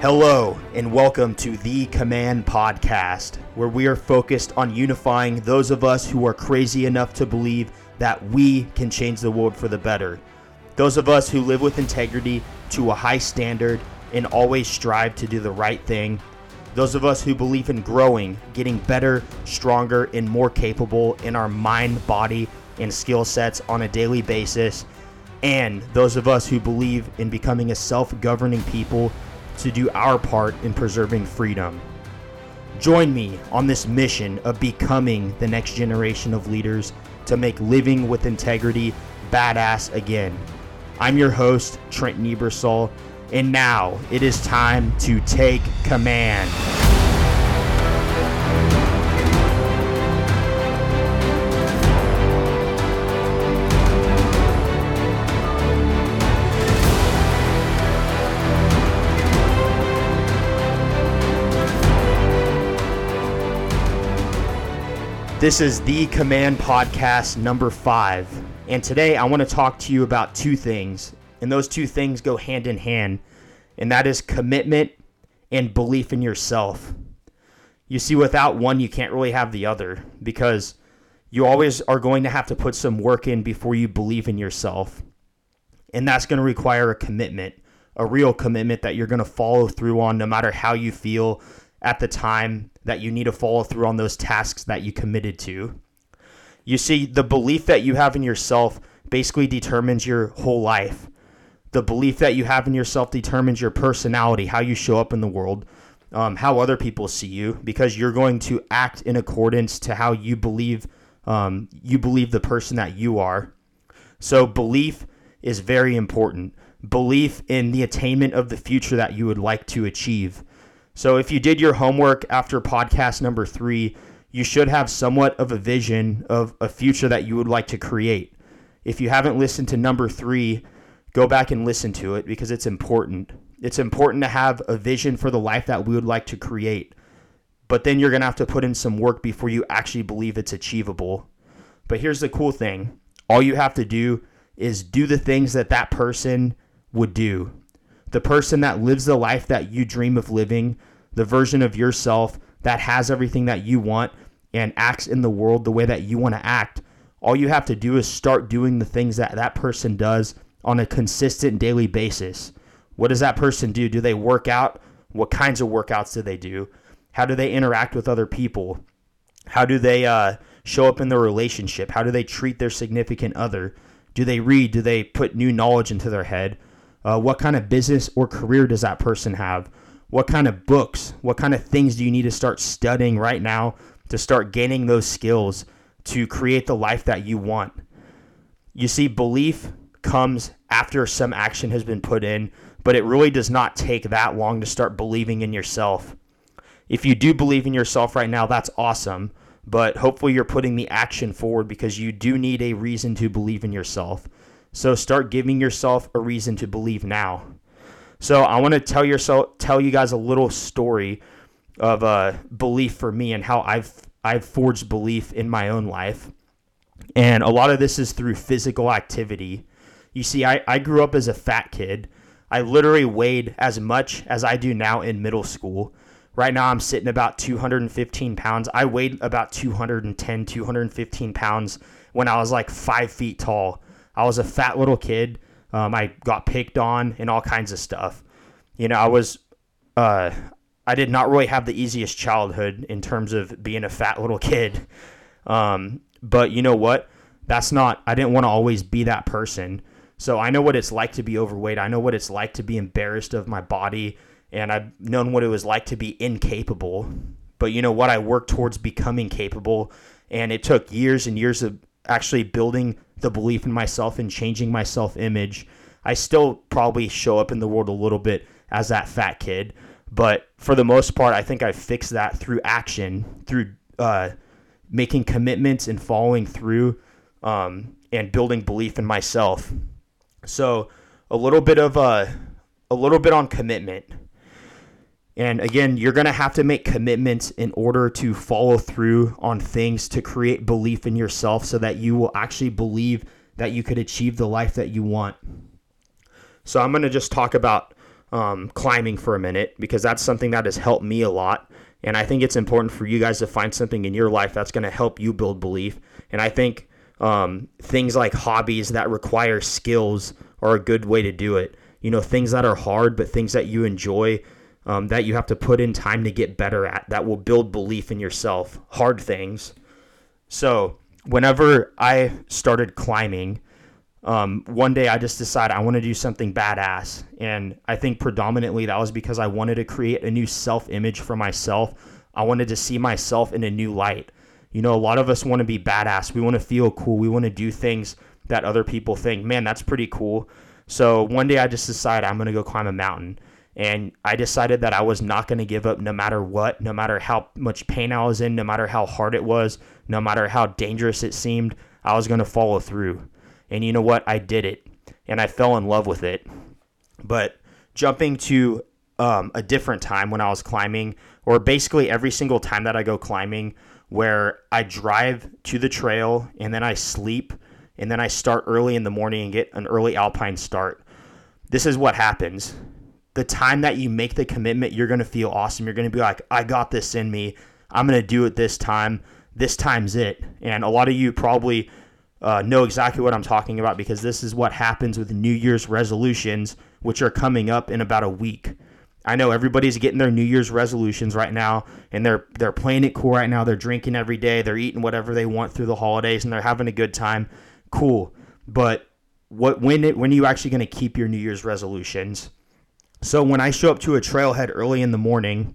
Hello, and welcome to the Command Podcast, where we are focused on unifying those of us who are crazy enough to believe that we can change the world for the better. Those of us who live with integrity to a high standard and always strive to do the right thing. Those of us who believe in growing, getting better, stronger, and more capable in our mind, body, and skill sets on a daily basis. And those of us who believe in becoming a self governing people to do our part in preserving freedom. Join me on this mission of becoming the next generation of leaders to make living with integrity badass again. I'm your host, Trenton Ebersol, and now it is time to take command. This is the Command Podcast number five. And today I want to talk to you about two things. And those two things go hand in hand. And that is commitment and belief in yourself. You see, without one, you can't really have the other because you always are going to have to put some work in before you believe in yourself. And that's going to require a commitment, a real commitment that you're going to follow through on no matter how you feel at the time that you need to follow through on those tasks that you committed to. You see, the belief that you have in yourself basically determines your whole life. The belief that you have in yourself determines your personality, how you show up in the world, um, how other people see you, because you're going to act in accordance to how you believe um, you believe the person that you are. So belief is very important. Belief in the attainment of the future that you would like to achieve. So if you did your homework after podcast number three, you should have somewhat of a vision of a future that you would like to create. If you haven't listened to number three, go back and listen to it because it's important. It's important to have a vision for the life that we would like to create. But then you're going to have to put in some work before you actually believe it's achievable. But here's the cool thing all you have to do is do the things that that person would do the person that lives the life that you dream of living, the version of yourself that has everything that you want and acts in the world the way that you want to act, all you have to do is start doing the things that that person does on a consistent daily basis. What does that person do? Do they work out? What kinds of workouts do they do? How do they interact with other people? How do they uh, show up in their relationship? How do they treat their significant other? Do they read? Do they put new knowledge into their head? Uh, what kind of business or career does that person have? What kind of books, what kind of things do you need to start studying right now to start gaining those skills to create the life that you want? You see, belief comes after some action has been put in, but it really does not take that long to start believing in yourself. If you do believe in yourself right now, that's awesome, but hopefully you're putting the action forward because you do need a reason to believe in yourself. So start giving yourself a reason to believe now. So I want to tell yourself, tell you guys a little story of uh, belief for me and how I've I've forged belief in my own life. And a lot of this is through physical activity. You see, I, I grew up as a fat kid. I literally weighed as much as I do now in middle school. Right now, I'm sitting about 215 pounds. I weighed about 210, 215 pounds when I was like five feet tall. I was a fat little kid. Um, I got picked on and all kinds of stuff. You know, I was, uh, I did not really have the easiest childhood in terms of being a fat little kid. Um, but you know what? That's not, I didn't want to always be that person. So I know what it's like to be overweight. I know what it's like to be embarrassed of my body. And I've known what it was like to be incapable. But you know what? I worked towards becoming capable. And it took years and years of actually building the belief in myself and changing my self image. I still probably show up in the world a little bit as that fat kid, but for the most part, I think I fixed that through action, through uh, making commitments and following through, um, and building belief in myself. So a little bit of a, uh, a little bit on commitment. And again, you're going to have to make commitments in order to follow through on things to create belief in yourself so that you will actually believe that you could achieve the life that you want. So I'm going to just talk about um, climbing for a minute because that's something that has helped me a lot. And I think it's important for you guys to find something in your life that's going to help you build belief. And I think um, things like hobbies that require skills are a good way to do it. You know, things that are hard, but things that you enjoy, um, that you have to put in time to get better at, that will build belief in yourself. Hard things. So, whenever I started climbing, um, one day I just decided I want to do something badass. And I think predominantly that was because I wanted to create a new self image for myself. I wanted to see myself in a new light. You know, a lot of us want to be badass. We want to feel cool. We want to do things that other people think, man, that's pretty cool. So one day I just decided I'm going to go climb a mountain. And I decided that I was not going to give up no matter what, no matter how much pain I was in, no matter how hard it was, no matter how dangerous it seemed, I was going to follow through. And you know what? I did it. And I fell in love with it. But jumping to um, a different time when I was climbing, or basically every single time that I go climbing, where I drive to the trail and then I sleep and then I start early in the morning and get an early alpine start. This is what happens. The time that you make the commitment, you're going to feel awesome. You're going to be like, I got this in me. I'm going to do it this time. This time's it. And a lot of you probably uh, know exactly what I'm talking about because this is what happens with New Year's resolutions, which are coming up in about a week. I know everybody's getting their New Year's resolutions right now, and they're they're playing it cool right now. They're drinking every day. They're eating whatever they want through the holidays, and they're having a good time. Cool, but what when it when are you actually going to keep your New Year's resolutions? So when I show up to a trailhead early in the morning,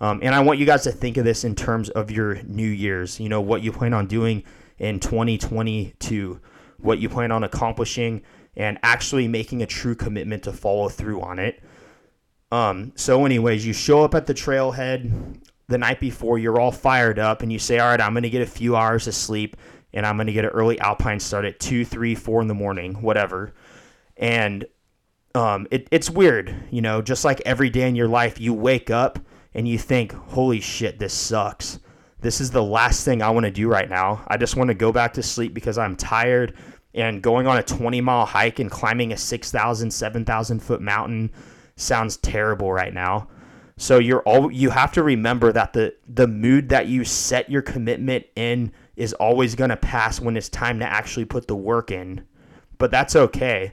um, and I want you guys to think of this in terms of your New Year's. You know what you plan on doing in 2022, what you plan on accomplishing, and actually making a true commitment to follow through on it. Um, so, anyways, you show up at the trailhead the night before, you're all fired up, and you say, All right, I'm going to get a few hours of sleep, and I'm going to get an early alpine start at 2, 3, 4 in the morning, whatever. And um, it, it's weird, you know, just like every day in your life, you wake up and you think, Holy shit, this sucks. This is the last thing I want to do right now. I just want to go back to sleep because I'm tired and going on a 20 mile hike and climbing a 6,000, 7,000 foot mountain sounds terrible right now. So you're all you have to remember that the the mood that you set your commitment in is always going to pass when it's time to actually put the work in. But that's okay.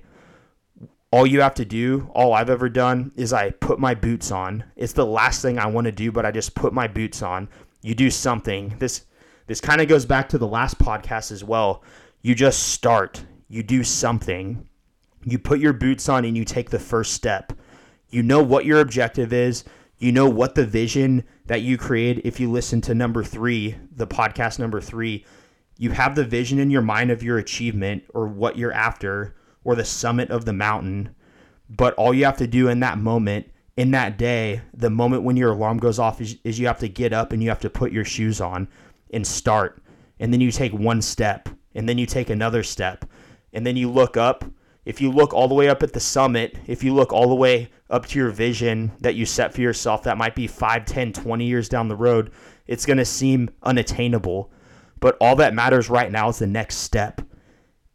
All you have to do, all I've ever done is I put my boots on. It's the last thing I want to do, but I just put my boots on. You do something. This this kind of goes back to the last podcast as well. You just start. You do something. You put your boots on and you take the first step you know what your objective is. You know what the vision that you create. If you listen to number three, the podcast number three, you have the vision in your mind of your achievement or what you're after or the summit of the mountain. But all you have to do in that moment, in that day, the moment when your alarm goes off, is, is you have to get up and you have to put your shoes on and start. And then you take one step, and then you take another step, and then you look up if you look all the way up at the summit, if you look all the way up to your vision that you set for yourself, that might be 5, 10, 20 years down the road, it's going to seem unattainable. But all that matters right now is the next step.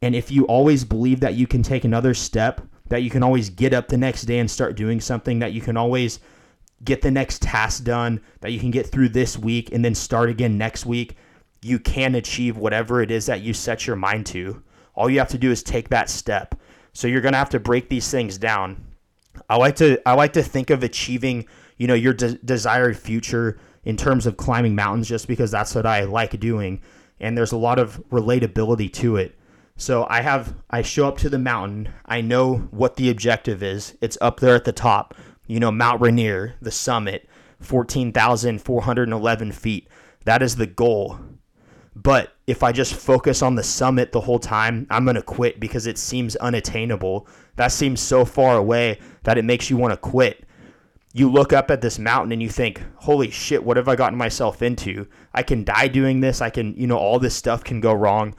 And if you always believe that you can take another step, that you can always get up the next day and start doing something, that you can always get the next task done, that you can get through this week and then start again next week, you can achieve whatever it is that you set your mind to. All you have to do is take that step. So you're going to have to break these things down. I like to I like to think of achieving, you know, your de- desired future in terms of climbing mountains just because that's what I like doing and there's a lot of relatability to it. So I have I show up to the mountain, I know what the objective is. It's up there at the top. You know, Mount Rainier, the summit, 14,411 feet. That is the goal. But if I just focus on the summit the whole time, I'm going to quit because it seems unattainable. That seems so far away that it makes you want to quit. You look up at this mountain and you think, holy shit, what have I gotten myself into? I can die doing this. I can, you know, all this stuff can go wrong.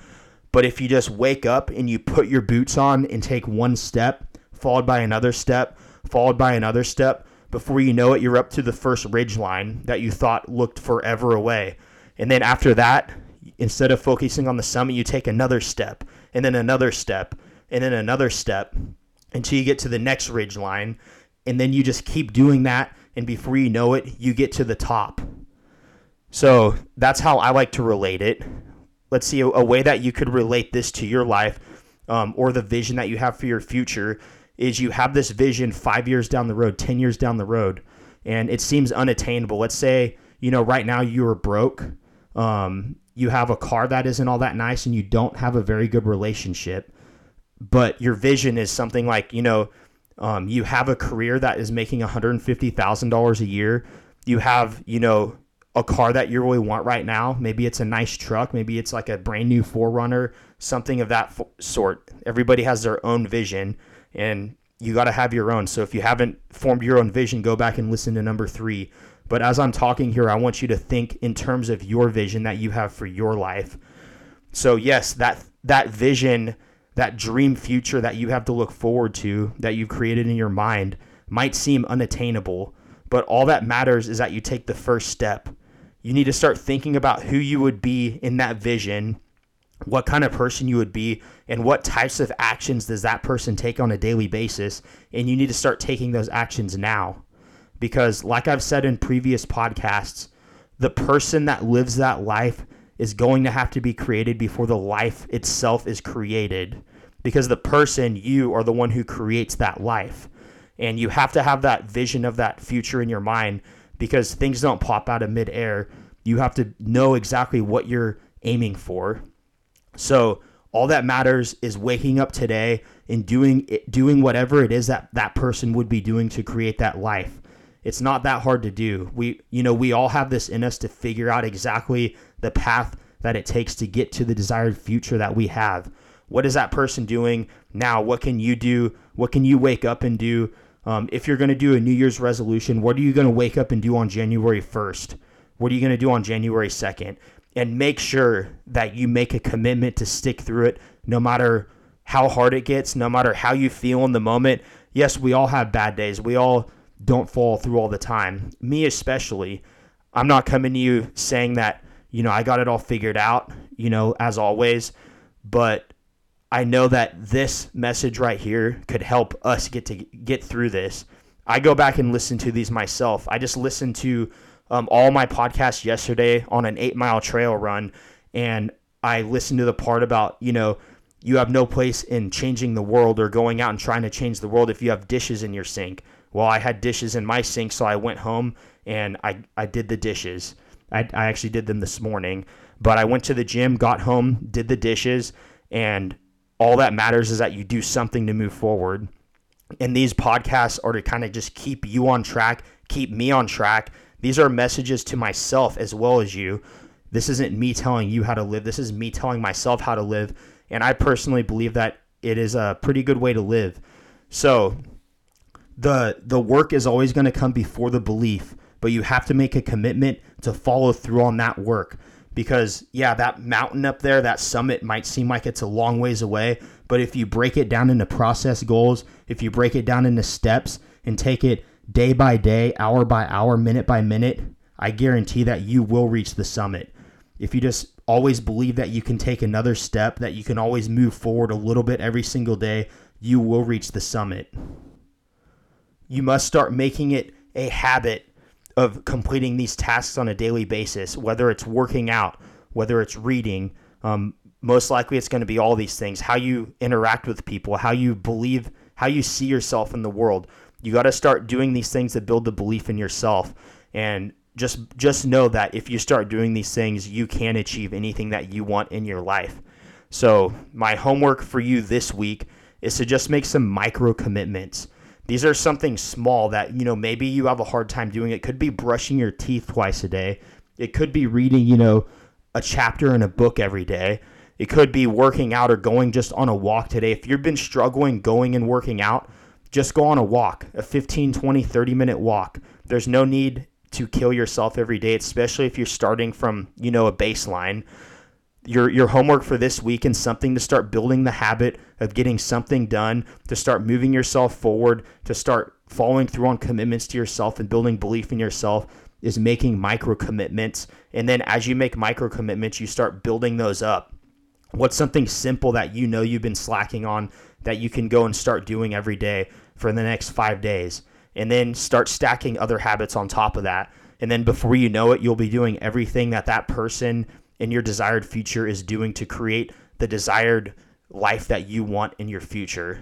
But if you just wake up and you put your boots on and take one step, followed by another step, followed by another step, before you know it, you're up to the first ridge line that you thought looked forever away. And then after that, instead of focusing on the summit, you take another step and then another step and then another step until you get to the next ridge line. and then you just keep doing that and before you know it you get to the top so that's how i like to relate it let's see a, a way that you could relate this to your life um, or the vision that you have for your future is you have this vision five years down the road 10 years down the road and it seems unattainable. Let's say you know right now you are broke um, you have a car that isn't all that nice and you don't have a very good relationship but your vision is something like you know um, you have a career that is making $150000 a year. You have you know a car that you really want right now. Maybe it's a nice truck. Maybe it's like a brand new 4Runner something of that sort. Everybody has their own vision and you got to have your own. So if you haven't formed your own vision go back and listen to number three. But as i'm talking here i want you to think in terms of your vision that you have for your life. So yes that that vision that dream future that you have to look forward to that you've created in your mind might seem unattainable, but all that matters is that you take the first step. You need to start thinking about who you would be in that vision, what kind of person you would be, and what types of actions does that person take on a daily basis. And you need to start taking those actions now. Because, like I've said in previous podcasts, the person that lives that life is going to have to be created before the life itself is created because the person, you, are the one who creates that life. And you have to have that vision of that future in your mind because things don't pop out of midair. You have to know exactly what you're aiming for. So, all that matters is waking up today and doing doing whatever it is that that person would be doing to create that life. It's not that hard to do. We you know, we all have this in us to figure out exactly the path that it takes to get to the desired future that we have. What is that person doing now? What can you do? What can you wake up and do? Um, if you're going to do a New Year's resolution, what are you going to wake up and do on January 1st? What are you going to do on January 2nd? And make sure that you make a commitment to stick through it no matter how hard it gets, no matter how you feel in the moment. Yes, we all have bad days. We all don't fall through all the time. Me especially. I'm not coming to you saying that you know, I got it all figured out, you know, as always. But I know that this message right here could help us get to get through this. I go back and listen to these myself. I just listened to um, all my podcasts yesterday on an eight mile trail run, and I listened to the part about, you know, you have no place in changing the world or going out and trying to change the world if you have dishes in your sink. Well, I had dishes in my sink, so I went home and I, I did the dishes. I, I actually did them this morning, but I went to the gym, got home, did the dishes, and all that matters is that you do something to move forward. And these podcasts are to kind of just keep you on track, keep me on track. These are messages to myself as well as you. This isn't me telling you how to live. This is me telling myself how to live. And I personally believe that it is a pretty good way to live. So the the work is always going to come before the belief but you have to make a commitment to follow through on that work because yeah that mountain up there that summit might seem like it's a long ways away but if you break it down into process goals if you break it down into steps and take it day by day hour by hour minute by minute i guarantee that you will reach the summit. If you just always believe that you can take another step that you can always move forward a little bit every single day you will reach the summit. You must start making it a habit of completing these tasks on a daily basis, whether it's working out, whether it's reading. Um, most likely, it's going to be all these things how you interact with people, how you believe, how you see yourself in the world. You got to start doing these things that build the belief in yourself. And just just know that if you start doing these things, you can achieve anything that you want in your life. So, my homework for you this week is to just make some micro commitments. These are something small that, you know, maybe you have a hard time doing. It could be brushing your teeth twice a day. It could be reading, you know, a chapter in a book every day. It could be working out or going just on a walk today. If you've been struggling going and working out, just go on a walk, a 15, 20, 30 minute walk. There's no need to kill yourself every day, especially if you're starting from, you know, a baseline your your homework for this week and something to start building the habit of getting something done, to start moving yourself forward, to start following through on commitments to yourself and building belief in yourself is making micro commitments. And then as you make micro commitments, you start building those up. What's something simple that you know you've been slacking on that you can go and start doing every day for the next 5 days? and then start stacking other habits on top of that. And then before you know it, you'll be doing everything that that person in your desired future is doing to create the desired life that you want in your future.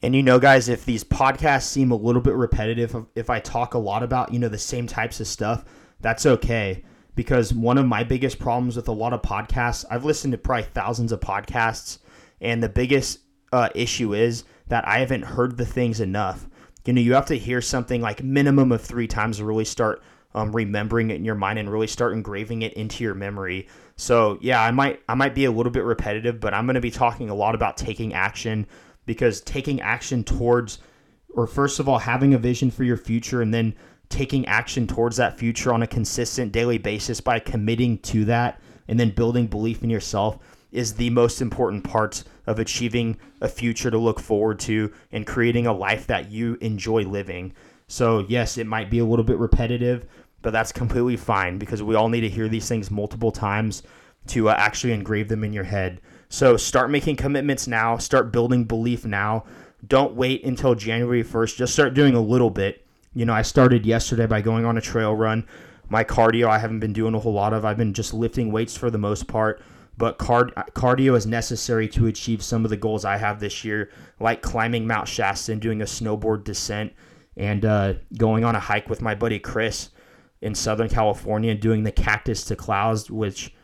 And you know, guys, if these podcasts seem a little bit repetitive, if I talk a lot about, you know, the same types of stuff, that's okay. Because one of my biggest problems with a lot of podcasts, I've listened to probably thousands of podcasts, and the biggest uh, issue is that I haven't heard the things enough. You know, you have to hear something like minimum of three times to really start um, remembering it in your mind and really start engraving it into your memory. So yeah, I might I might be a little bit repetitive, but I'm going to be talking a lot about taking action because taking action towards, or first of all, having a vision for your future and then taking action towards that future on a consistent daily basis by committing to that and then building belief in yourself is the most important part of achieving a future to look forward to and creating a life that you enjoy living. So, yes, it might be a little bit repetitive, but that's completely fine because we all need to hear these things multiple times to uh, actually engrave them in your head. So start making commitments now, start building belief now. Don't wait until January 1st. Just start doing a little bit. You know, I started yesterday by going on a trail run. My cardio, I haven't been doing a whole lot of. I've been just lifting weights for the most part, but card- cardio is necessary to achieve some of the goals I have this year, like climbing Mount Shasta and doing a snowboard descent and uh, going on a hike with my buddy Chris in Southern California doing the Cactus to Clouds, which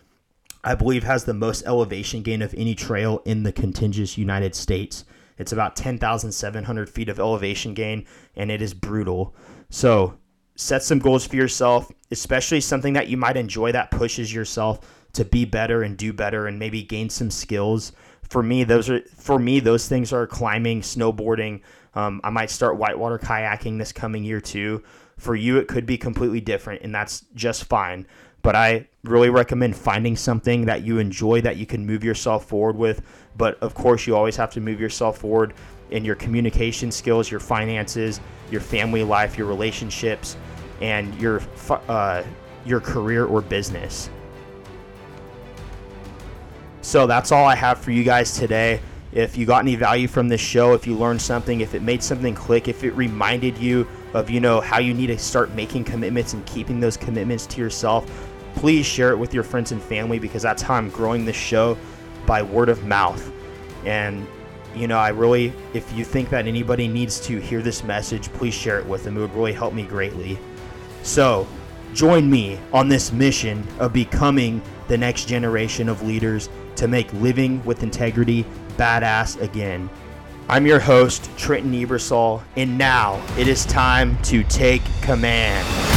I believe has the most elevation gain of any trail in the contiguous United States. It's about 10,700 feet of elevation gain, and it is brutal. So, set some goals for yourself, especially something that you might enjoy that pushes yourself to be better and do better and maybe gain some skills. For me, those are for me those things are climbing, snowboarding. Um, I might start whitewater kayaking this coming year too. For you, it could be completely different, and that's just fine but I really recommend finding something that you enjoy that you can move yourself forward with. But of course, you always have to move yourself forward in your communication skills, your finances, your family life, your relationships, and your uh, your career or business. So that's all I have for you guys today. If you got any value from this show, if you learned something, if it made something click, if it reminded you of you know how you need to start making commitments and keeping those commitments to yourself, please share it with your friends and family because that's how I'm growing this show by word of mouth. And you know, I really if you think that anybody needs to hear this message, please share it with them. It would really help me greatly. So, join me on this mission of becoming the next generation of leaders to make living with integrity badass again. I'm your host, Trenton Ebersol, and now it is time to take command.